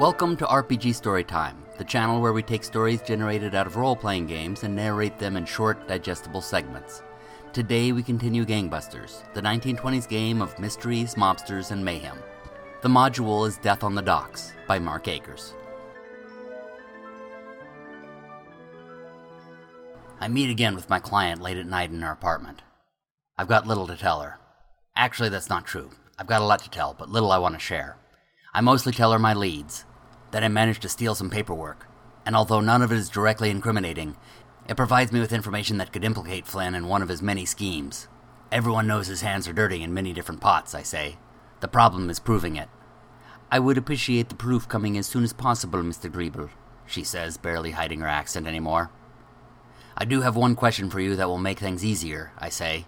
Welcome to RPG Storytime, the channel where we take stories generated out of role playing games and narrate them in short, digestible segments. Today we continue Gangbusters, the 1920s game of mysteries, mobsters, and mayhem. The module is Death on the Docks by Mark Acres. I meet again with my client late at night in her apartment. I've got little to tell her. Actually, that's not true. I've got a lot to tell, but little I want to share. I mostly tell her my leads, that I managed to steal some paperwork, and although none of it is directly incriminating, it provides me with information that could implicate Flynn in one of his many schemes. Everyone knows his hands are dirty in many different pots, I say. The problem is proving it. I would appreciate the proof coming as soon as possible, Mr. Griebel, she says, barely hiding her accent anymore. I do have one question for you that will make things easier, I say.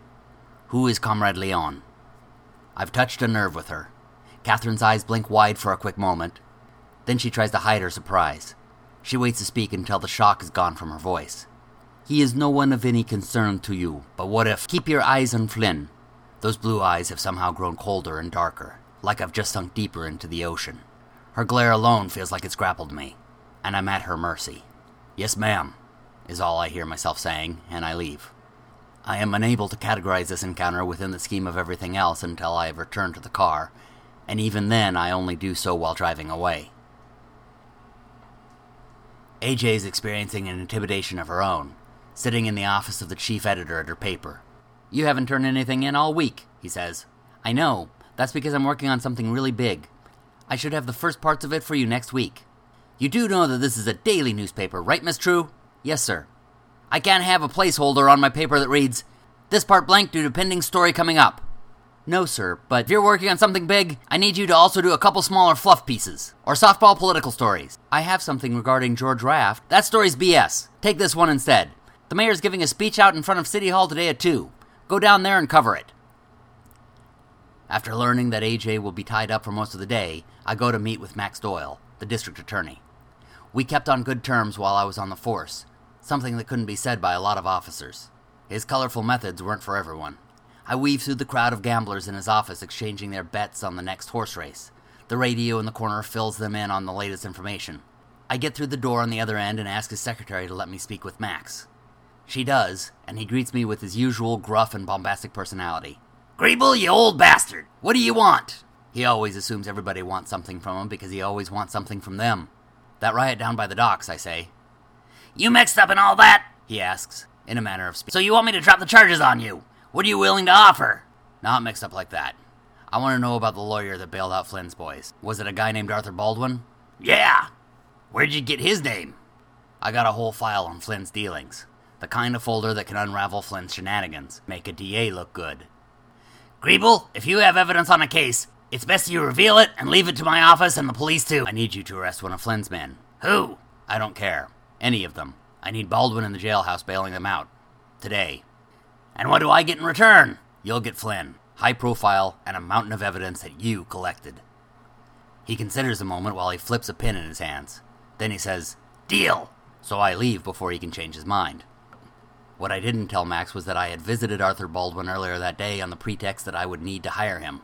Who is Comrade Leon? I've touched a nerve with her. Catherine's eyes blink wide for a quick moment. Then she tries to hide her surprise. She waits to speak until the shock is gone from her voice. He is no one of any concern to you, but what if? Keep your eyes on Flynn. Those blue eyes have somehow grown colder and darker, like I've just sunk deeper into the ocean. Her glare alone feels like it's grappled me, and I'm at her mercy. Yes, ma'am, is all I hear myself saying, and I leave. I am unable to categorize this encounter within the scheme of everything else until I have returned to the car and even then I only do so while driving away. AJ is experiencing an intimidation of her own, sitting in the office of the chief editor at her paper. You haven't turned anything in all week, he says. I know. That's because I'm working on something really big. I should have the first parts of it for you next week. You do know that this is a daily newspaper, right, Miss True? Yes, sir. I can't have a placeholder on my paper that reads, This part blank due to pending story coming up. No, sir, but if you're working on something big, I need you to also do a couple smaller fluff pieces. Or softball political stories. I have something regarding George Raft. That story's BS. Take this one instead. The mayor's giving a speech out in front of City Hall today at 2. Go down there and cover it. After learning that AJ will be tied up for most of the day, I go to meet with Max Doyle, the district attorney. We kept on good terms while I was on the force, something that couldn't be said by a lot of officers. His colorful methods weren't for everyone. I weave through the crowd of gamblers in his office exchanging their bets on the next horse race. The radio in the corner fills them in on the latest information. I get through the door on the other end and ask his secretary to let me speak with Max. She does, and he greets me with his usual gruff and bombastic personality. Griebel, you old bastard! What do you want? He always assumes everybody wants something from him because he always wants something from them. That riot down by the docks, I say. You mixed up in all that? He asks, in a manner of speech. So you want me to drop the charges on you? What are you willing to offer? Not mixed up like that. I want to know about the lawyer that bailed out Flynn's boys. Was it a guy named Arthur Baldwin? Yeah. Where'd you get his name? I got a whole file on Flynn's dealings. The kind of folder that can unravel Flynn's shenanigans, make a DA look good. Griebel, if you have evidence on a case, it's best you reveal it and leave it to my office and the police too. I need you to arrest one of Flynn's men. Who? I don't care. Any of them. I need Baldwin in the jailhouse bailing them out. Today. And what do I get in return? You'll get Flynn, high profile, and a mountain of evidence that you collected. He considers a moment while he flips a pin in his hands. Then he says, Deal! So I leave before he can change his mind. What I didn't tell Max was that I had visited Arthur Baldwin earlier that day on the pretext that I would need to hire him.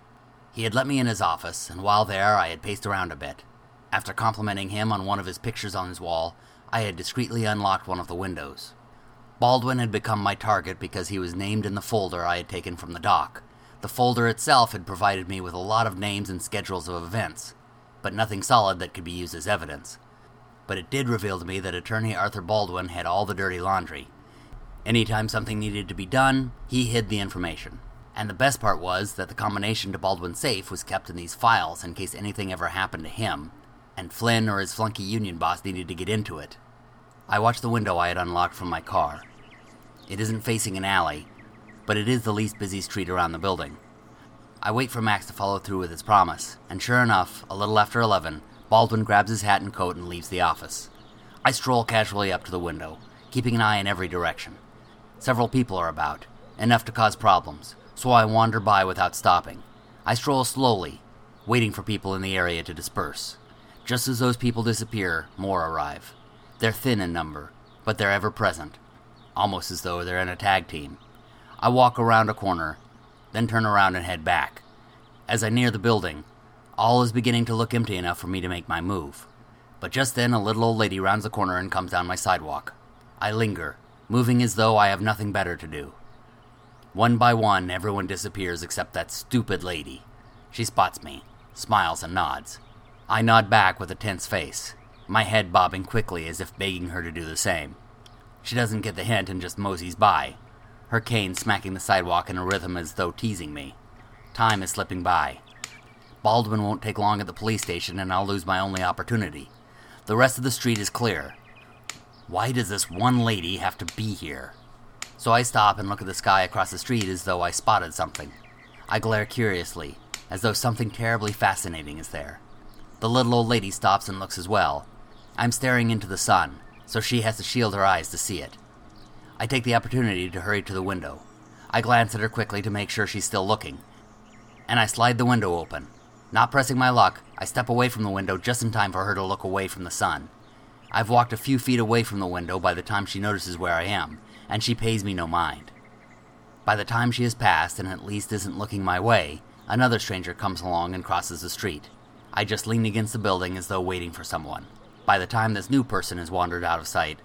He had let me in his office, and while there, I had paced around a bit. After complimenting him on one of his pictures on his wall, I had discreetly unlocked one of the windows. Baldwin had become my target because he was named in the folder I had taken from the dock. The folder itself had provided me with a lot of names and schedules of events, but nothing solid that could be used as evidence. But it did reveal to me that attorney Arthur Baldwin had all the dirty laundry. Anytime something needed to be done, he hid the information. And the best part was that the combination to Baldwin's safe was kept in these files in case anything ever happened to him, and Flynn or his flunky union boss needed to get into it. I watched the window I had unlocked from my car. It isn't facing an alley, but it is the least busy street around the building. I wait for Max to follow through with his promise, and sure enough, a little after 11, Baldwin grabs his hat and coat and leaves the office. I stroll casually up to the window, keeping an eye in every direction. Several people are about, enough to cause problems, so I wander by without stopping. I stroll slowly, waiting for people in the area to disperse. Just as those people disappear, more arrive. They're thin in number, but they're ever present, almost as though they're in a tag team. I walk around a corner, then turn around and head back. As I near the building, all is beginning to look empty enough for me to make my move. But just then, a little old lady rounds the corner and comes down my sidewalk. I linger, moving as though I have nothing better to do. One by one, everyone disappears except that stupid lady. She spots me, smiles, and nods. I nod back with a tense face, my head bobbing quickly as if begging her to do the same. She doesn't get the hint and just moseys by, her cane smacking the sidewalk in a rhythm as though teasing me. Time is slipping by. Baldwin won't take long at the police station, and I'll lose my only opportunity. The rest of the street is clear. Why does this one lady have to be here? So I stop and look at the sky across the street as though I spotted something. I glare curiously, as though something terribly fascinating is there. The little old lady stops and looks as well. I'm staring into the sun, so she has to shield her eyes to see it. I take the opportunity to hurry to the window. I glance at her quickly to make sure she's still looking, and I slide the window open. Not pressing my luck, I step away from the window just in time for her to look away from the sun. I've walked a few feet away from the window by the time she notices where I am, and she pays me no mind. By the time she has passed and at least isn't looking my way, another stranger comes along and crosses the street. I just lean against the building as though waiting for someone. By the time this new person has wandered out of sight,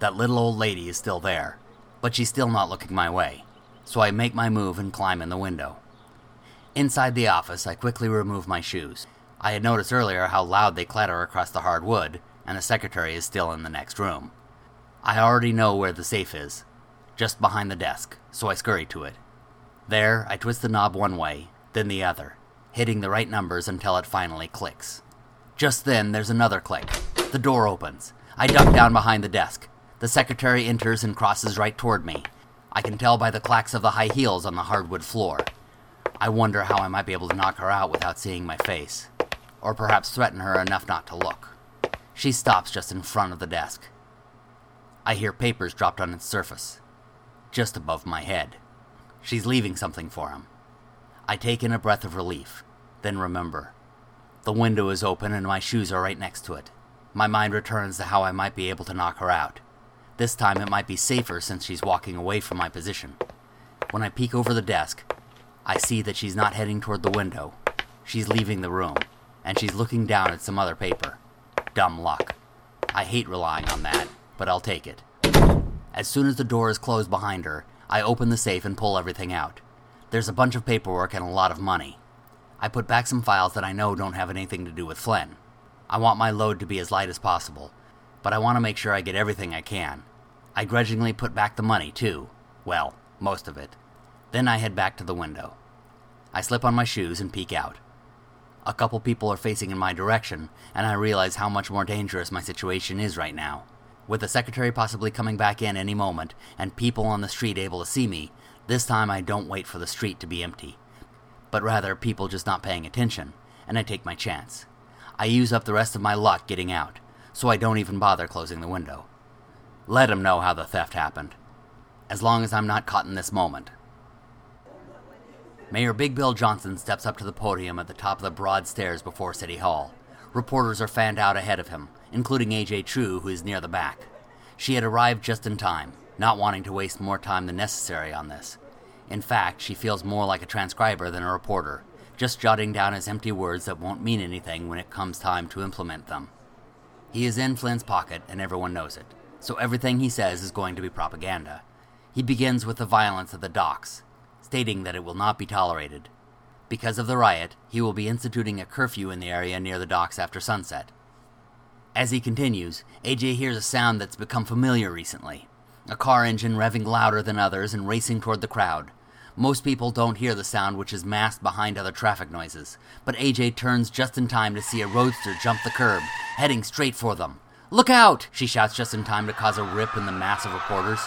that little old lady is still there, but she's still not looking my way. So I make my move and climb in the window. Inside the office, I quickly remove my shoes. I had noticed earlier how loud they clatter across the hard wood, and the secretary is still in the next room. I already know where the safe is, just behind the desk, so I scurry to it. There, I twist the knob one way, then the other, hitting the right numbers until it finally clicks. Just then, there's another click. The door opens. I duck down behind the desk. The secretary enters and crosses right toward me. I can tell by the clacks of the high heels on the hardwood floor. I wonder how I might be able to knock her out without seeing my face, or perhaps threaten her enough not to look. She stops just in front of the desk. I hear papers dropped on its surface, just above my head. She's leaving something for him. I take in a breath of relief, then remember. The window is open and my shoes are right next to it. My mind returns to how I might be able to knock her out. This time it might be safer since she's walking away from my position. When I peek over the desk, I see that she's not heading toward the window. She's leaving the room, and she's looking down at some other paper. Dumb luck. I hate relying on that, but I'll take it. As soon as the door is closed behind her, I open the safe and pull everything out. There's a bunch of paperwork and a lot of money. I put back some files that I know don't have anything to do with Flynn. I want my load to be as light as possible, but I want to make sure I get everything I can. I grudgingly put back the money, too. Well, most of it. Then I head back to the window. I slip on my shoes and peek out. A couple people are facing in my direction, and I realize how much more dangerous my situation is right now. With the secretary possibly coming back in any moment, and people on the street able to see me, this time I don't wait for the street to be empty, but rather people just not paying attention, and I take my chance. I use up the rest of my luck getting out, so I don't even bother closing the window. Let 'em know how the theft happened. As long as I'm not caught in this moment. Mayor Big Bill Johnson steps up to the podium at the top of the broad stairs before City Hall. Reporters are fanned out ahead of him, including AJ True, who is near the back. She had arrived just in time, not wanting to waste more time than necessary on this. In fact, she feels more like a transcriber than a reporter, just jotting down his empty words that won't mean anything when it comes time to implement them. He is in Flynn's pocket, and everyone knows it, so everything he says is going to be propaganda. He begins with the violence at the docks, stating that it will not be tolerated. Because of the riot, he will be instituting a curfew in the area near the docks after sunset. As he continues, AJ hears a sound that's become familiar recently a car engine revving louder than others and racing toward the crowd. Most people don't hear the sound, which is masked behind other traffic noises, but AJ turns just in time to see a roadster jump the curb, heading straight for them. Look out! She shouts just in time to cause a rip in the mass of reporters.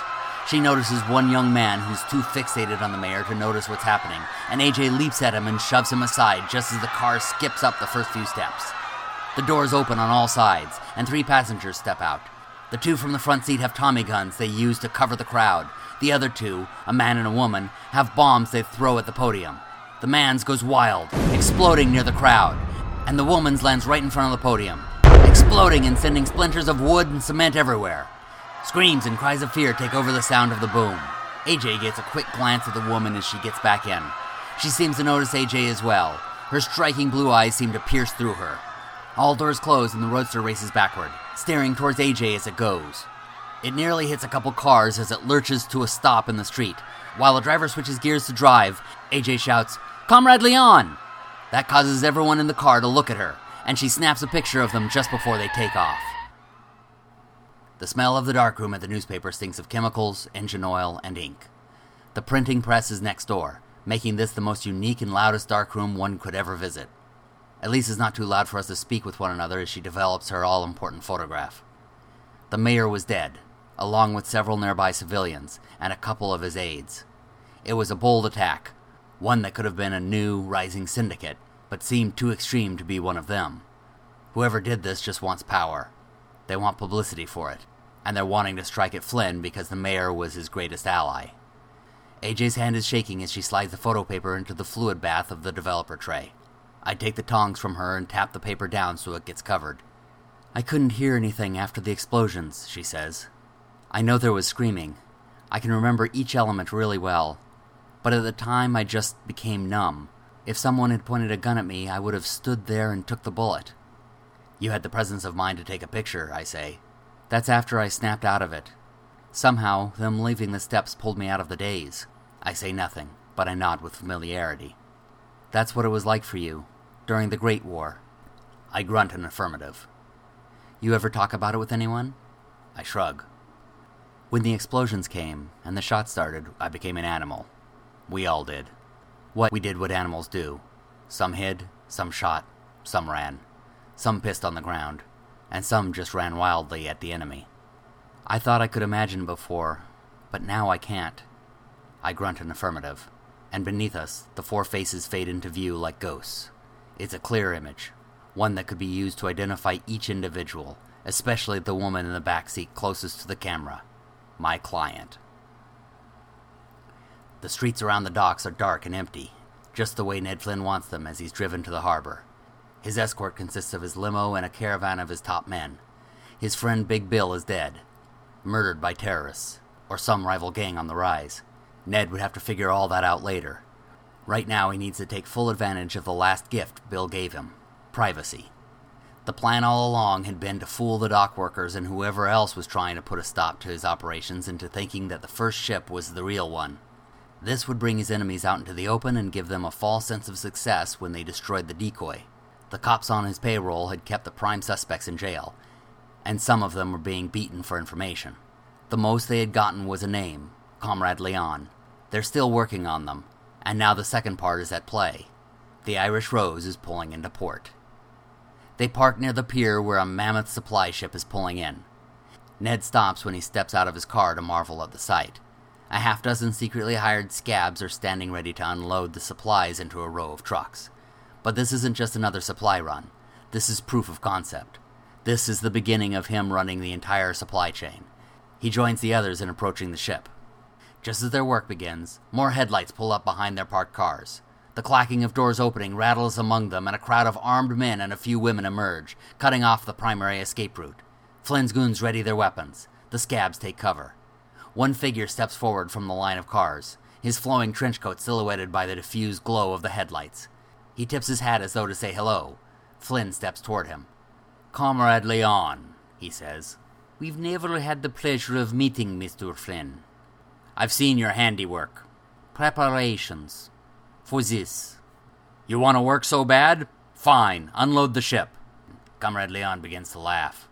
She notices one young man who's too fixated on the mayor to notice what's happening, and AJ leaps at him and shoves him aside just as the car skips up the first few steps. The doors open on all sides, and three passengers step out. The two from the front seat have Tommy guns they use to cover the crowd. The other two, a man and a woman, have bombs they throw at the podium. The man's goes wild, exploding near the crowd, and the woman's lands right in front of the podium, exploding and sending splinters of wood and cement everywhere. Screams and cries of fear take over the sound of the boom. AJ gets a quick glance at the woman as she gets back in. She seems to notice AJ as well. Her striking blue eyes seem to pierce through her. All doors close and the roadster races backward, staring towards AJ as it goes. It nearly hits a couple cars as it lurches to a stop in the street. While the driver switches gears to drive, AJ shouts, Comrade Leon! That causes everyone in the car to look at her, and she snaps a picture of them just before they take off. The smell of the darkroom at the newspaper stinks of chemicals, engine oil, and ink. The printing press is next door, making this the most unique and loudest darkroom one could ever visit. Elise is not too loud for us to speak with one another as she develops her all important photograph. The mayor was dead, along with several nearby civilians and a couple of his aides. It was a bold attack, one that could have been a new, rising syndicate, but seemed too extreme to be one of them. Whoever did this just wants power. They want publicity for it, and they're wanting to strike at Flynn because the mayor was his greatest ally. AJ's hand is shaking as she slides the photo paper into the fluid bath of the developer tray. I take the tongs from her and tap the paper down so it gets covered. I couldn't hear anything after the explosions, she says. I know there was screaming. I can remember each element really well. But at the time, I just became numb. If someone had pointed a gun at me, I would have stood there and took the bullet. You had the presence of mind to take a picture, I say. That's after I snapped out of it. Somehow, them leaving the steps pulled me out of the daze. I say nothing, but I nod with familiarity. That's what it was like for you, during the Great War. I grunt an affirmative. You ever talk about it with anyone? I shrug. When the explosions came and the shots started, I became an animal. We all did. What we did what animals do. Some hid, some shot, some ran. Some pissed on the ground, and some just ran wildly at the enemy. I thought I could imagine before, but now I can't. I grunt an affirmative, and beneath us, the four faces fade into view like ghosts. It's a clear image, one that could be used to identify each individual, especially the woman in the back seat closest to the camera my client. The streets around the docks are dark and empty, just the way Ned Flynn wants them as he's driven to the harbor. His escort consists of his limo and a caravan of his top men. His friend Big Bill is dead, murdered by terrorists, or some rival gang on the rise. Ned would have to figure all that out later. Right now, he needs to take full advantage of the last gift Bill gave him privacy. The plan all along had been to fool the dock workers and whoever else was trying to put a stop to his operations into thinking that the first ship was the real one. This would bring his enemies out into the open and give them a false sense of success when they destroyed the decoy. The cops on his payroll had kept the prime suspects in jail, and some of them were being beaten for information. The most they had gotten was a name Comrade Leon. They're still working on them, and now the second part is at play. The Irish Rose is pulling into port. They park near the pier where a mammoth supply ship is pulling in. Ned stops when he steps out of his car to marvel at the sight. A half dozen secretly hired scabs are standing ready to unload the supplies into a row of trucks. But this isn't just another supply run. This is proof of concept. This is the beginning of him running the entire supply chain. He joins the others in approaching the ship. Just as their work begins, more headlights pull up behind their parked cars. The clacking of doors opening rattles among them, and a crowd of armed men and a few women emerge, cutting off the primary escape route. Flynn's goons ready their weapons. The scabs take cover. One figure steps forward from the line of cars, his flowing trench coat silhouetted by the diffused glow of the headlights. He tips his hat as though to say hello. Flynn steps toward him. Comrade Leon, he says. We've never had the pleasure of meeting, Mr. Flynn. I've seen your handiwork. Preparations for this. You want to work so bad? Fine, unload the ship. Comrade Leon begins to laugh.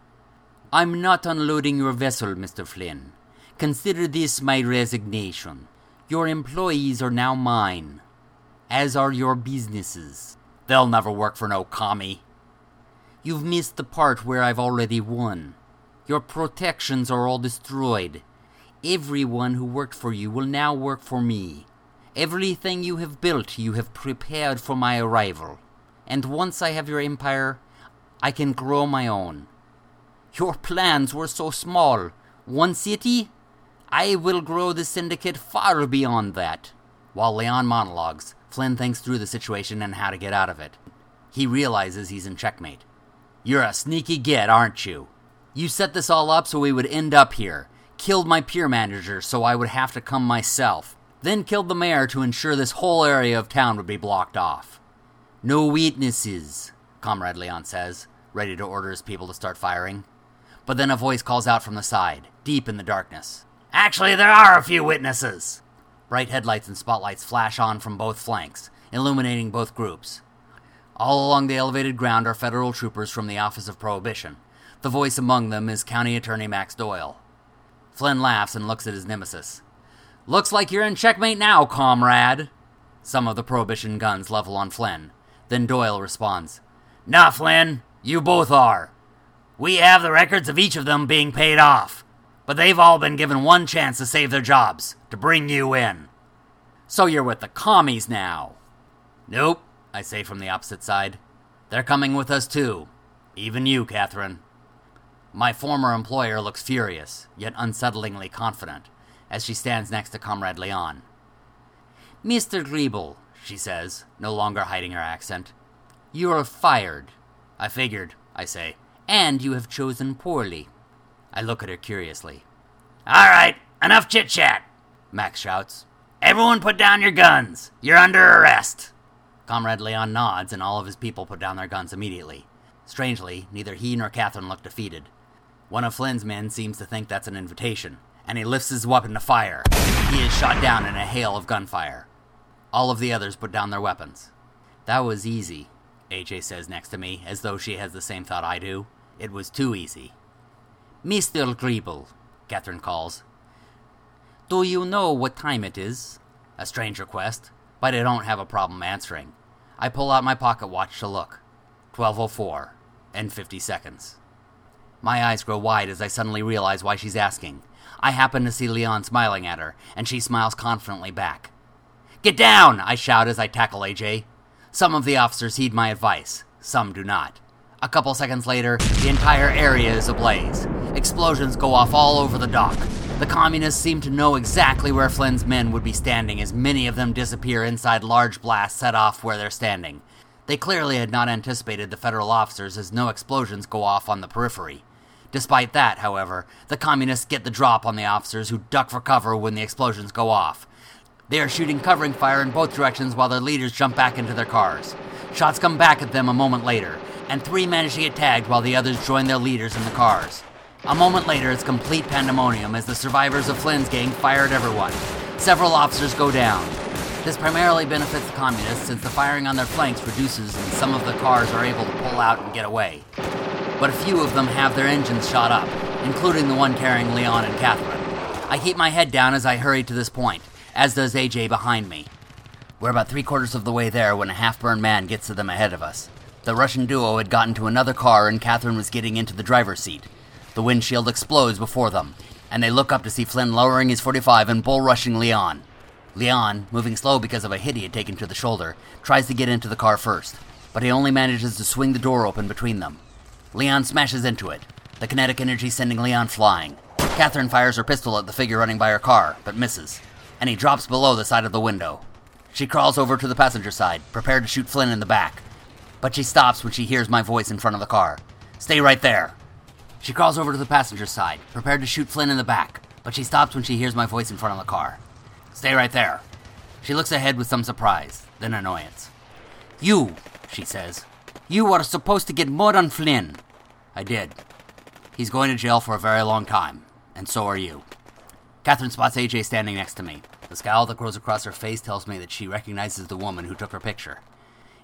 I'm not unloading your vessel, Mr. Flynn. Consider this my resignation. Your employees are now mine, as are your businesses. They'll never work for no commie. You've missed the part where I've already won. Your protections are all destroyed. Everyone who worked for you will now work for me. Everything you have built, you have prepared for my arrival. And once I have your empire, I can grow my own. Your plans were so small. One city? I will grow the syndicate far beyond that. While Leon monologues, Flynn thinks through the situation and how to get out of it. He realizes he's in checkmate. You're a sneaky git, aren't you? You set this all up so we would end up here. Killed my pier manager so I would have to come myself then killed the mayor to ensure this whole area of town would be blocked off. No witnesses, Comrade Leon says. ready to order his people to start firing. But then a voice calls out from the side, deep in the darkness. Actually, there are a few witnesses! Bright headlights and spotlights flash on from both flanks, illuminating both groups. All along the elevated ground are federal troopers from the Office of Prohibition. The voice among them is County Attorney Max Doyle. Flynn laughs and looks at his nemesis. Looks like you're in checkmate now, comrade. Some of the Prohibition guns level on Flynn. Then Doyle responds, Nah, Flynn, you both are. We have the records of each of them being paid off, but they've all been given one chance to save their jobs, to bring you in. So you're with the commies now? Nope, I say from the opposite side. They're coming with us too. Even you, Catherine. My former employer looks furious, yet unsettlingly confident, as she stands next to Comrade Leon. Mr. Griebel, she says, no longer hiding her accent, you are fired. I figured, I say, and you have chosen poorly. I look at her curiously. All right, enough chit chat, Max shouts. Everyone put down your guns. You're under arrest. Comrade Leon nods, and all of his people put down their guns immediately. Strangely, neither he nor Catherine look defeated. One of Flynn's men seems to think that's an invitation, and he lifts his weapon to fire. He is shot down in a hail of gunfire. All of the others put down their weapons. That was easy, AJ says next to me, as though she has the same thought I do. It was too easy. Mr. Griebel, Catherine calls. Do you know what time it is? A strange request, but I don't have a problem answering. I pull out my pocket watch to look. 1204 and 50 seconds. My eyes grow wide as I suddenly realize why she's asking. I happen to see Leon smiling at her, and she smiles confidently back. Get down! I shout as I tackle AJ. Some of the officers heed my advice, some do not. A couple seconds later, the entire area is ablaze. Explosions go off all over the dock. The communists seem to know exactly where Flynn's men would be standing as many of them disappear inside large blasts set off where they're standing. They clearly had not anticipated the federal officers as no explosions go off on the periphery. Despite that, however, the communists get the drop on the officers who duck for cover when the explosions go off. They are shooting covering fire in both directions while their leaders jump back into their cars. Shots come back at them a moment later, and three manage to get tagged while the others join their leaders in the cars. A moment later, it's complete pandemonium as the survivors of Flynn's gang fire at everyone. Several officers go down. This primarily benefits the communists since the firing on their flanks reduces and some of the cars are able to pull out and get away. But a few of them have their engines shot up, including the one carrying Leon and Catherine. I keep my head down as I hurry to this point, as does AJ behind me. We're about three quarters of the way there when a half burned man gets to them ahead of us. The Russian duo had gotten to another car and Catherine was getting into the driver's seat. The windshield explodes before them, and they look up to see Flynn lowering his 45 and bull rushing Leon. Leon, moving slow because of a hit he had taken to the shoulder, tries to get into the car first, but he only manages to swing the door open between them. Leon smashes into it, the kinetic energy sending Leon flying. Catherine fires her pistol at the figure running by her car, but misses, and he drops below the side of the window. She crawls over to the passenger side, prepared to shoot Flynn in the back, but she stops when she hears my voice in front of the car. Stay right there. She crawls over to the passenger side, prepared to shoot Flynn in the back, but she stops when she hears my voice in front of the car. Stay right there. She looks ahead with some surprise, then annoyance. You, she says. You are supposed to get more on Flynn. I did. He's going to jail for a very long time, and so are you. Catherine spots AJ standing next to me. The scowl that grows across her face tells me that she recognizes the woman who took her picture.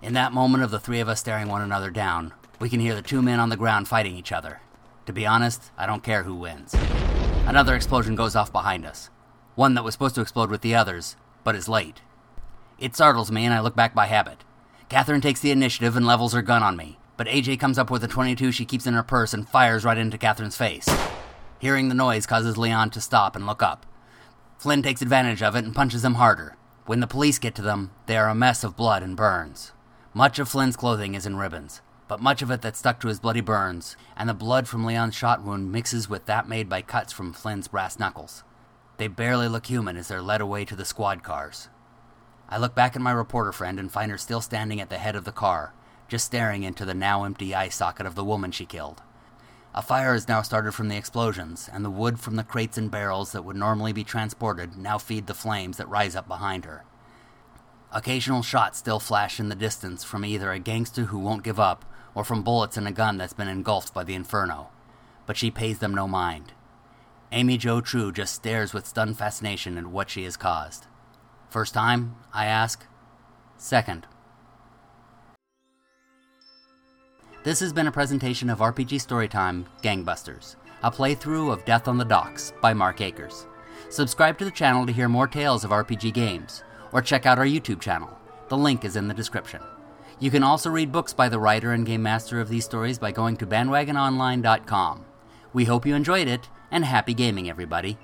In that moment of the three of us staring one another down, we can hear the two men on the ground fighting each other. To be honest, I don't care who wins. Another explosion goes off behind us one that was supposed to explode with the others, but is late. It startles me, and I look back by habit. Catherine takes the initiative and levels her gun on me, but AJ comes up with a 22 she keeps in her purse and fires right into Catherine's face. Hearing the noise causes Leon to stop and look up. Flynn takes advantage of it and punches him harder. When the police get to them, they are a mess of blood and burns. Much of Flynn's clothing is in ribbons, but much of it that stuck to his bloody burns, and the blood from Leon's shot wound mixes with that made by cuts from Flynn's brass knuckles. They barely look human as they're led away to the squad cars. I look back at my reporter friend and find her still standing at the head of the car, just staring into the now empty eye socket of the woman she killed. A fire has now started from the explosions, and the wood from the crates and barrels that would normally be transported now feed the flames that rise up behind her. Occasional shots still flash in the distance from either a gangster who won't give up or from bullets in a gun that's been engulfed by the inferno, but she pays them no mind. Amy Jo True just stares with stunned fascination at what she has caused. First time? I ask. Second. This has been a presentation of RPG Storytime Gangbusters, a playthrough of Death on the Docks by Mark Acres. Subscribe to the channel to hear more tales of RPG games, or check out our YouTube channel. The link is in the description. You can also read books by the writer and game master of these stories by going to bandwagononline.com. We hope you enjoyed it, and happy gaming, everybody.